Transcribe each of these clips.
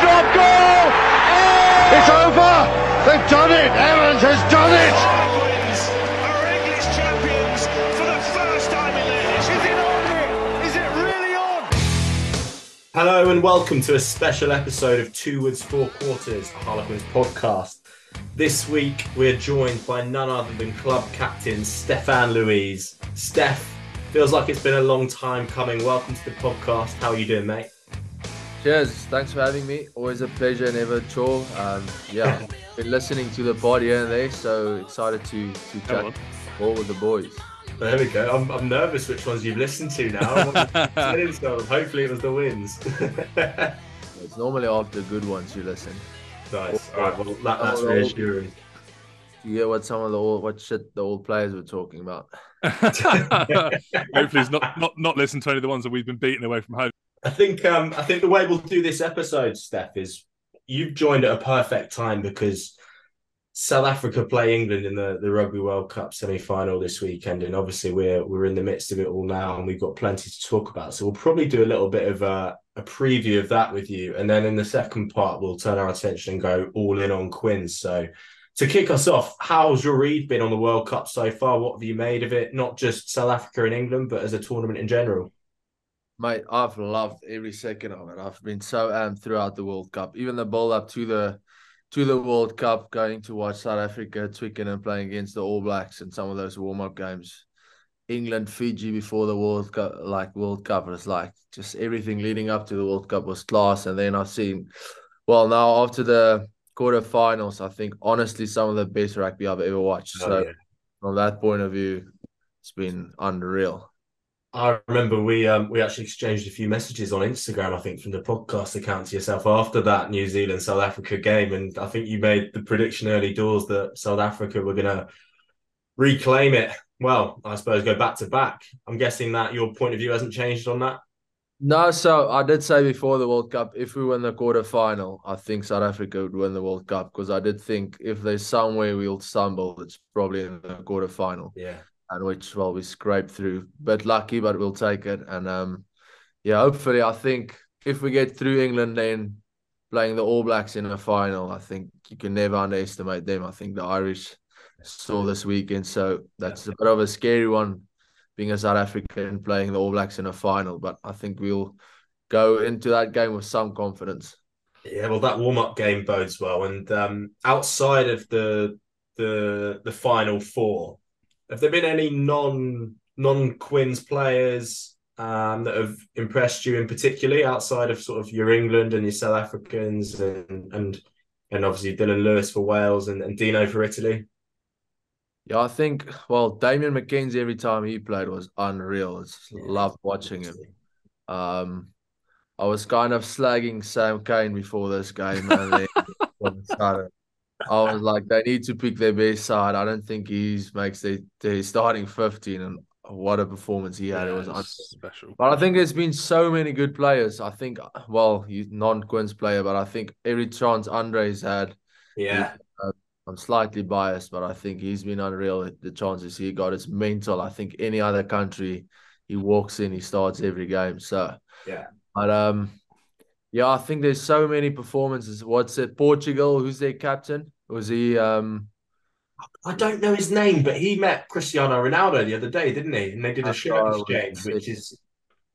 drop goal! It's over! They've done it! Evans has done it! Quins are English champions for the first time in their history. Is it on here? Is it really on? Hello and welcome to a special episode of Two Words Four Quarters, a Harlequins podcast. This week we're joined by none other than club captain Stephan Lewies. Steph, feels like it's been a long time coming. Welcome to the podcast. How are you doing, mate? Cheers. Thanks for having me. Always a pleasure, never a chore. Um, yeah, been listening to the pod here and there, so excited to to chat all with the boys. There we go. I'm, I'm nervous which ones you've listened to now. I want to get into them. Hopefully it was the wins. It's normally after good ones you listen. nice. All right, well, that, that's reassuring. You hear what some of the old what shit the old players were talking about. Hopefully, he's not, not not listen to any of the ones that we've been beating away from home. I think um, I think the way we'll do this episode, Steph, is you've joined at a perfect time because South Africa play England in the, the Rugby World Cup semi final this weekend, and obviously we're we're in the midst of it all now, and we've got plenty to talk about. So we'll probably do a little bit of a, a preview of that with you, and then in the second part we'll turn our attention and go all in on Quins. So. To kick us off, how's your read been on the World Cup so far? What have you made of it? Not just South Africa and England, but as a tournament in general. Mate, I've loved every second of it. I've been so amped throughout the World Cup, even the build up to the to the World Cup, going to watch South Africa, Twickenham playing against the All Blacks and some of those warm up games. England, Fiji before the World Cup, like World Cup, it's like just everything leading up to the World Cup was class. And then I've seen, well, now after the quarterfinals, I think honestly some of the best rugby I've ever watched. Oh, so yeah. from that point of view, it's been unreal. I remember we um we actually exchanged a few messages on Instagram, I think, from the podcast account to yourself after that New Zealand South Africa game, and I think you made the prediction early doors that South Africa were going to reclaim it. Well, I suppose go back to back. I'm guessing that your point of view hasn't changed on that. No, so I did say before the World Cup, if we win the quarterfinal, I think South Africa would win the World Cup because I did think if there's some way we'll stumble, it's probably in the quarterfinal, Yeah, and which well we scraped through. But lucky, but we'll take it. And um, yeah, hopefully, I think if we get through England, then playing the All Blacks in a final, I think you can never underestimate them. I think the Irish saw this weekend, so that's a bit of a scary one being a South African playing the All Blacks in a final, but I think we'll go into that game with some confidence. yeah. Well, that warm up game bodes well. And um, outside of the the the final four, have there been any non non Quins players um, that have impressed you in particularly outside of sort of your England and your South Africans and and and obviously Dillon Lewis for Wales and, and Dino for Italy? Yeah, I think well, Damian McKenzie every time he played was unreal. It's loved watching him. Um, I was kind of slagging Sam Cane before this game, and then all of a sudden, I was like, they need to pick their best side. I don't think he's makes their, their starting fifteen, and what a performance he had! it was un- special. But I think there's been so many good players. I think, well, he's non Quins player, but I think every chance Andre's had, Yeah, I'm slightly biased, but I think he's been unreal. The chances he got, it's mental. I think any other country, he walks in, he starts every game. So, yeah. but um, yeah, I think there's so many performances. What's it? Portugal, who's their captain? Was he um? I don't know his name, but he met Cristiano Ronaldo the other day, didn't he? And they did a That's shirt exchange, which it's- is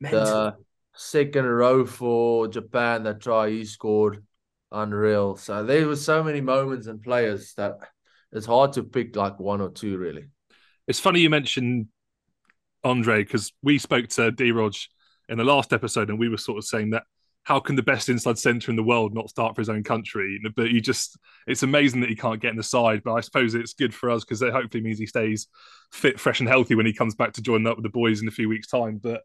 mental. the second row for Japan that try he scored unreal. So there were so many moments and players that it's hard to pick like one or two really. It's funny you mentioned Andre because we spoke to D Rog in the last episode, and we were sort of saying that how can the best inside centre in the world not start for his own country? But he just, it's amazing that he can't get in the side. But I suppose it's good for us because it hopefully means he stays fit, fresh, and healthy when he comes back to join up with the boys in a few weeks' time. But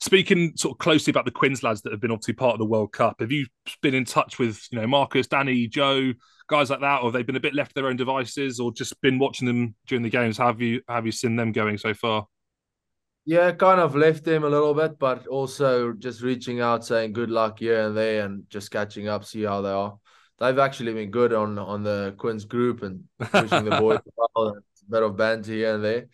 speaking sort of closely about the Quins lads that have been obviously part of the World Cup, have you been in touch with, you know, Marcus, Danny, Joe, guys like that, or have they been a bit left to their own devices, or just been watching them during the games? How have you how have you seen them going so far? Yeah, kind of left them a little bit, but also just reaching out, saying good luck here and there, and just catching up, see how they are. They've actually been good on on the Quins group and pushing the boys well, and a bit of banter here and there.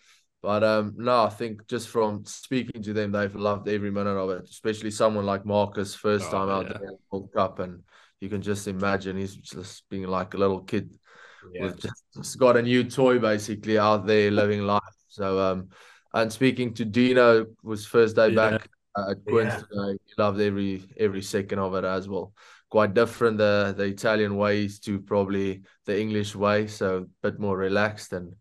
But um, no, I think just from speaking to them, they've loved every minute of it. Especially someone like Marcus, first Oh, time out yeah. there in the World Cup, and you can just imagine he's just being like a little kid Yeah. with just, just got a new toy basically out there living life. So um, and speaking to Dino was first day Yeah. back uh, at Quins Yeah. today. He loved every every second of it as well. Quite different the the Italian ways to probably the English way, so a bit more relaxed and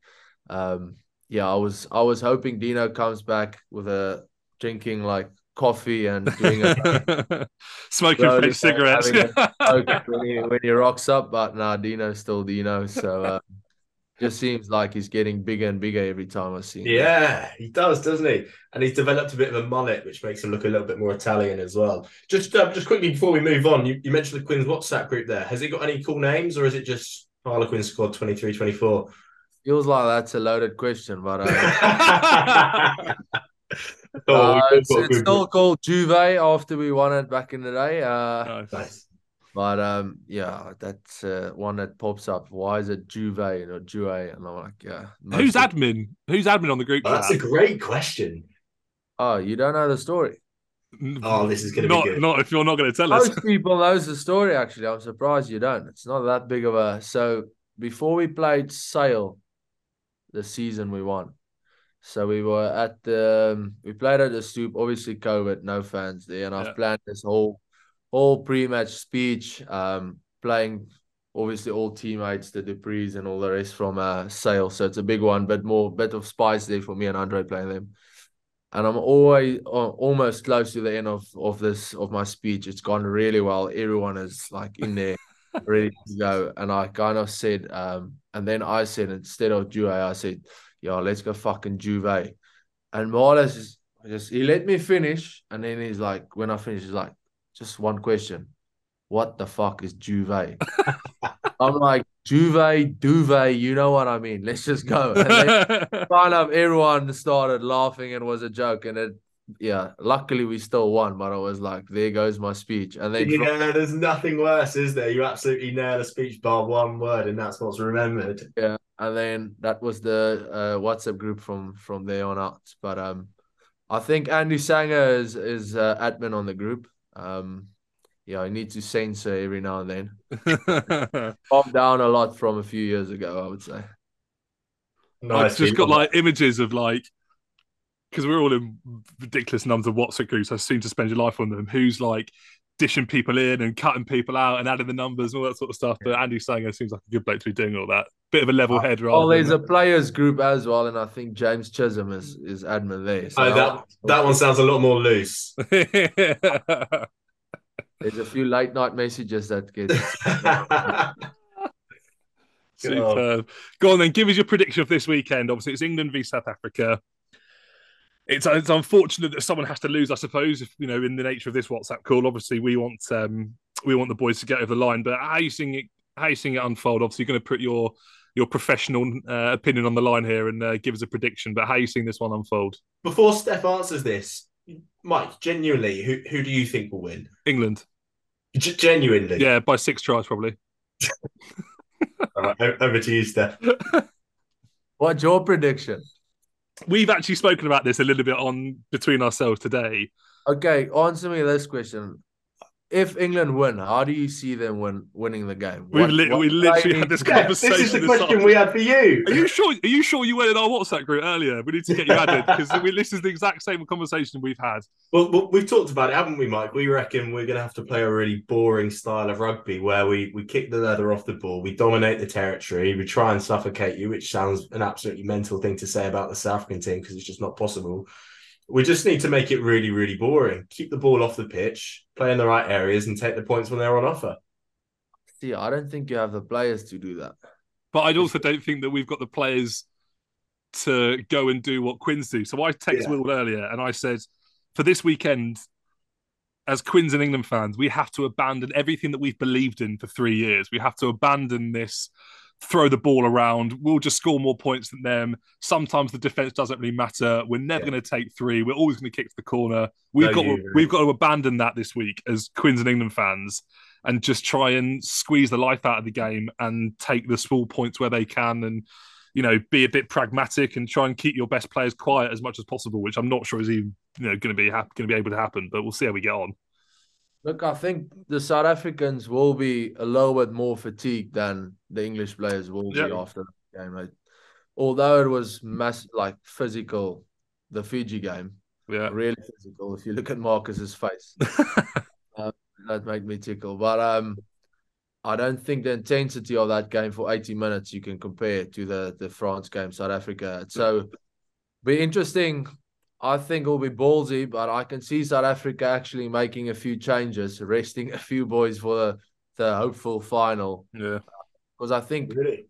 um yeah, I was I was hoping Dino comes back with a drinking like coffee and doing a Smoking French cigarettes. having smoke when he when he rocks up, but nah, Dino's still Dino. So uh, just seems like he's getting bigger and bigger every time I see him. Yeah, he does, doesn't he? And he's developed a bit of a mullet, which makes him look a little bit more Italian as well. Just, uh, just quickly before we move on, you, you mentioned the Quins WhatsApp group there. Has it got any cool names, or is it just Harlequin Squad twenty three twenty four? Feels like that's a loaded question, but uh, Oh, uh, it's, it's still called Juve after we won it back in the day. Uh, Nice. Nice. but um, yeah, that's uh, one that pops up. Why is it Juve or Juve? And I'm like, yeah. Who's of- admin? Who's admin on the group Oh, that's a great question. Oh, you don't know the story. Oh, this is going to be not, good. not if you're not going to tell us. Most people knows the story. Actually, I'm surprised you don't. It's not that big of a. So before we played Sale, the season we won. So we were at the um, we played at the stoop. Obviously, COVID, no fans there, and I've planned this whole whole pre-match speech, um, playing obviously all teammates, the du Preez and all the rest from uh, Sale. So it's a big one, but more bit of spice there for me and Andre playing them. And I'm always uh, almost close to the end of of this of my speech. It's gone really well. Everyone is like in there, ready to go. And I kind of said, um, and then I said instead of Juve, I said, "Yo, let's go fucking Juve." And Marler just, just he let me finish, and then he's like, when I finish, he's like, "Just one question, what the fuck is Juve?" I'm like, Juve, duvet, you know what I mean. Let's just go. And then kind of everyone started laughing and it was a joke. And it, yeah, luckily we still won, but I was like, there goes my speech. And then You from- know, there's nothing worse, is there? You absolutely nail a speech bar one word, and that's what's remembered. yeah, and then that was the uh, WhatsApp group from from there on out. But um, I think Andy Sanger is is uh, admin on the group. Um, yeah, I need to censor every now and then. Calm down a lot from a few years ago, I would say. I've just got like images of like because we're all in ridiculous numbers of WhatsApp groups. I seem to spend your life on them. Who's like dishing people in and cutting people out and adding the numbers and all that sort of stuff. But Andy Sanger seems like a good bloke to be doing all that. Bit of a level uh, head, rather. Oh, there's a players group as well, and I think James Chisholm is is admin there. So Oh, that that one sounds a lot more loose. there's a few late night messages that get. Superb. Go on then. Give us your prediction of this weekend. Obviously, it's England v South Africa. It's it's unfortunate that someone has to lose, I suppose. If you know, in the nature of this WhatsApp call, obviously we want um we want the boys to get over the line. But how are you seeing it? How are you seeing it unfold? Obviously, you're going to put your your professional uh, opinion on the line here and uh, give us a prediction. But how are you seeing this one unfold? Before Steph answers this, Mike, genuinely, who who do you think will win? England, G- genuinely, yeah, by six tries probably. All right, over to you, Steph. What's your prediction? We've actually spoken about this a little bit on between ourselves today. Okay, answer me this question. If England win, how do you see them win winning the game? We What- li- what we literally need had this to do? Yeah, this is the this question afternoon. we had for you. Are you sure? Are you sure you went in our WhatsApp group earlier? We need to get you added because this is the exact same conversation we've had. Well, well, we've talked about it, haven't we, Mike? We reckon we're going to have to play a really boring style of rugby where we we kick the leather off the ball, we dominate the territory, we try and suffocate you, which sounds an absolutely mental thing to say about the South African team because it's just not possible. We just need to make it really, really boring. Keep the ball off the pitch, play in the right areas, and take the points when they're on offer. See, I don't think you have the players to do that. But I also don't think that we've got the players to go and do what Quins do. So I texted Yeah. Will earlier and I said, for this weekend, as Quins and England fans, we have to abandon everything that we've believed in for three years. We have to abandon this, throw the ball around. We'll just score more points than them. Sometimes the defense doesn't really matter. We're never Yeah. going to take three. We're always going to kick to the corner. We've No, got you we've got to abandon that this week as Quins and England fans and just try and squeeze the life out of the game and take the small points where they can and you know be a bit pragmatic and try and keep your best players quiet as much as possible which i'm not sure is even you know going to be hap- going to be able to happen but we'll see how we get on Look, I think the South Africans will be a little bit more fatigued than the English players will be after the game. Like, although it was mass like physical, the Fiji game, Yeah. really physical. If you look at Marcus's face, uh, that made me tickle. But um, I don't think the intensity of that game for 80 minutes you can compare to the the France game, South Africa. So be interesting. I think it'll be ballsy, but I can see South Africa actually making a few changes, resting a few boys for the, the hopeful final. Yeah. Because I think Really?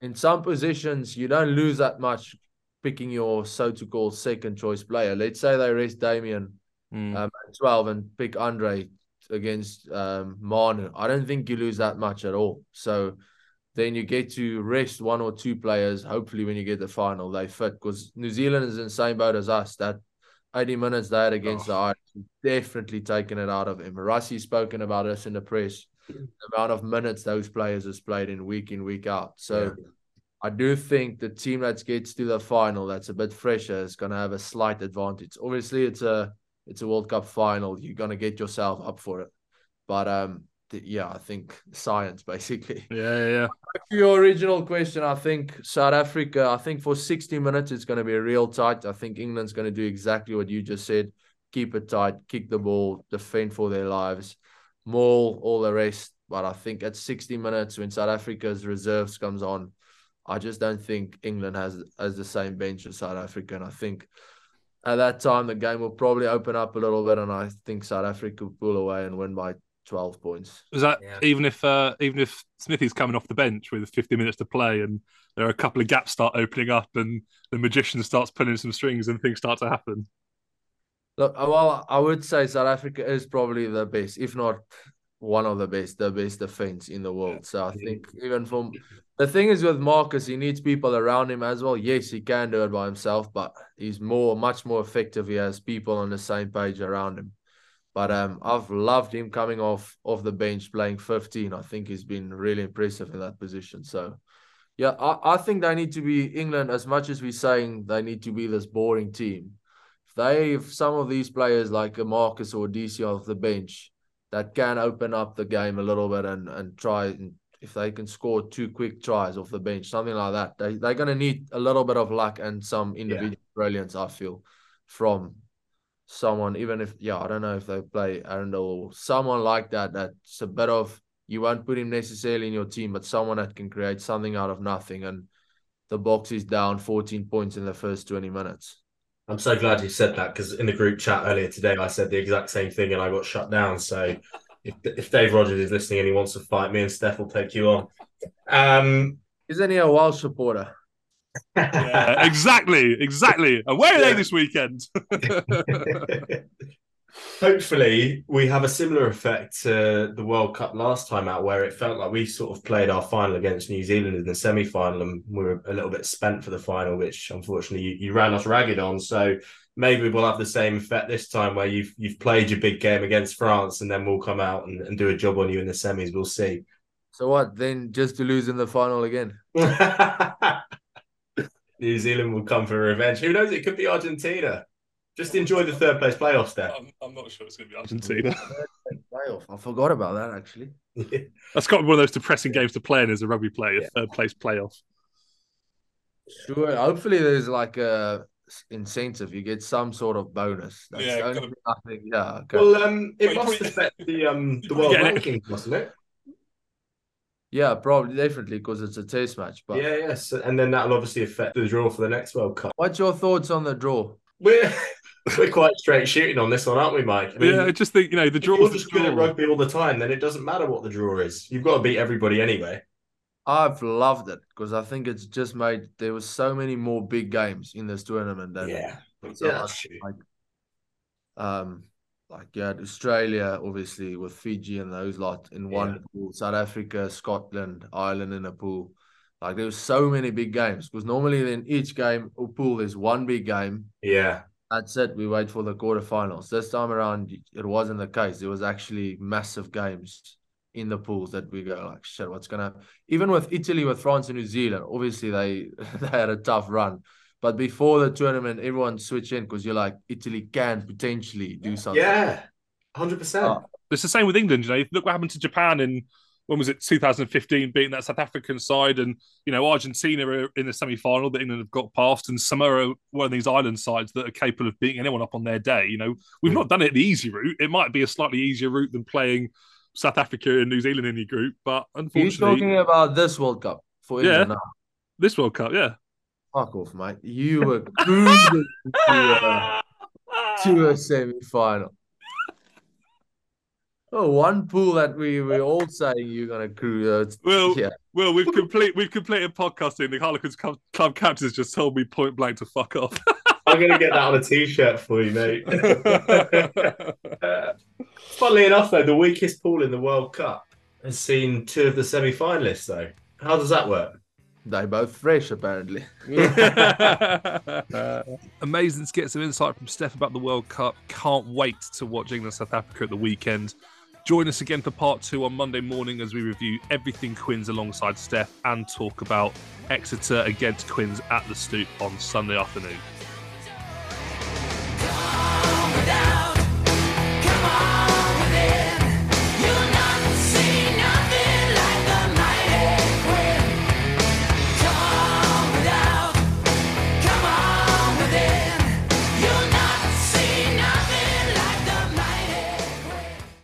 in some positions you don't lose that much picking your so to call second choice player. Let's say they rest Damien Mm. um, at 12 and pick Andre against um, Manu. I don't think you lose that much at all. So then you get to rest one or two players. Hopefully, when you get the final, they fit because New Zealand is in the same boat as us. That 80 minutes they had against the Irish definitely taken it out of him. Rassie spoken about this in the press. The amount of minutes those players has played in week in week out. So. I do think the team that gets to the final that's a bit fresher is going to have a slight advantage. Obviously, it's a it's a World Cup final. You're going to get yourself up for it. But um, yeah, I think science basically. Yeah, yeah, yeah. To your original question, I think South Africa. I think for 60 minutes it's going to be real tight. I think England's going to do exactly what you just said: keep it tight, kick the ball, defend for their lives, maul all the rest. But I think at 60 minutes, when South Africa's reserves comes on, I just don't think England has has the same bench as South Africa, and I think at that time the game will probably open up a little bit, and I think South Africa will pull away and win by 12 points. Is that Yeah. even if uh, even if Smithy's coming off the bench with 50 minutes to play and there are a couple of gaps start opening up and the magician starts pulling some strings and things start to happen? Look, uh, well, I would say South Africa is probably the best, if not one of the best, the best defense in the world. So I think even from the thing is with Marcus, he needs people around him as well. Yes, he can do it by himself, but he's more, much more effective. He has people on the same page around him. But um, I've loved him coming off off the bench playing 15. I think he's been really impressive in that position. So, yeah, I, I think they need to be England as much as we're saying they need to be this boring team. If they, if some of these players like a Marcus or DC off the bench that can open up the game a little bit and and try and if they can score two quick tries off the bench, something like that, they they're gonna need a little bit of luck and some individual brilliance. I feel from someone, even if yeah, I don't know if they play Arundell or someone like that. That's a bit of you won't put him necessarily in your team, but someone that can create something out of nothing. And the Boks is down 14 points in the first 20 minutes. I'm so glad you said that because in the group chat earlier today, I said the exact same thing and I got shut down. So if, if Dave Rogers is listening and he wants to fight me and Steph will take you on. Um, Isn't he a Welsh supporter? Yeah, exactly, exactly. And where are they this weekend? Hopefully, we have a similar effect to the World Cup last time out, where it felt like we sort of played our final against New Zealand in the semi final and we were a little bit spent for the final, which unfortunately you, you ran us ragged on. So maybe we'll have the same effect this time where you've you've played your big game against France and then we'll come out and, and do a job on you in the semis. We'll see. So what? Then just to lose in the final again? New Zealand will come for revenge. Who knows? It could be Argentina. Just enjoy the third place playoffs there. I'm, I'm not sure it's going to be Argentina. Playoff. I forgot about that actually. That's got to be one of those depressing games to play in as a rugby player, third place playoff. Sure. Hopefully, there's like a incentive. You get some sort of bonus. That's Yeah, the only gotta- I think. Yeah. Okay. Well, um, it Well, you must affect the um the world probably get rankings, mustn't it? Yeah, probably definitely because it's a test match. But Yeah, yes, and then that'll obviously affect the draw for the next World Cup. what's your thoughts on the draw? We're we're quite straight shooting on this one, aren't we, Mike? I mean, yeah, I just think you know the if you're just good at rugby all the time, then it doesn't matter what the draw is. You've got to beat everybody anyway. I've loved it because I think it's just made there was so many more big games in this tournament than Yeah, So yeah, I- that's true. like um like you had Australia obviously with Fiji and those lot in one Yeah. pool, South Africa, Scotland, Ireland in a pool. Like there was so many big games because normally in each game or pool there's one big game. Yeah, That's it. We wait for the quarterfinals. This time around it wasn't the case. There was actually massive games in the pools that we go like shit, what's gonna happen? Even with Italy, with France and New Zealand, obviously they they had a tough run. But before the tournament, everyone switched in because you're like, Italy can potentially do something. yeah, hundred percent. Oh, It's the same with England. You know, look what happened to Japan in when was it 2015 beating that South African side and you know Argentina are in the semi-final that England have got past and Samoa one of these island sides that are capable of beating anyone up on their day you know we've mm. not done it the easy route it might be a slightly easier route than playing South Africa and New Zealand in your group but Are you unfortunately talking about this World Cup for Yeah. England now? this World Cup yeah Fuck off, mate. You were cruising to a, to a semi final. Oh, one pool that we were all saying you're gonna cruise. Uh, well yeah, well we've complete we've completed podcasting the Harlequins club, club captains just told me point blank to fuck off I'm gonna get that on a t-shirt for you, mate. Uh, funnily enough, though, the weakest pool in the World Cup has seen two of the semi-finalists. Though, how does that work? They both fresh apparently. Amazing to get some insight from Steph about the World Cup. Can't wait to watch England South Africa at the weekend. Join us again for part two on Monday morning as we review everything Quins alongside Steph and talk about Exeter against Quins at the Stoop on Sunday afternoon.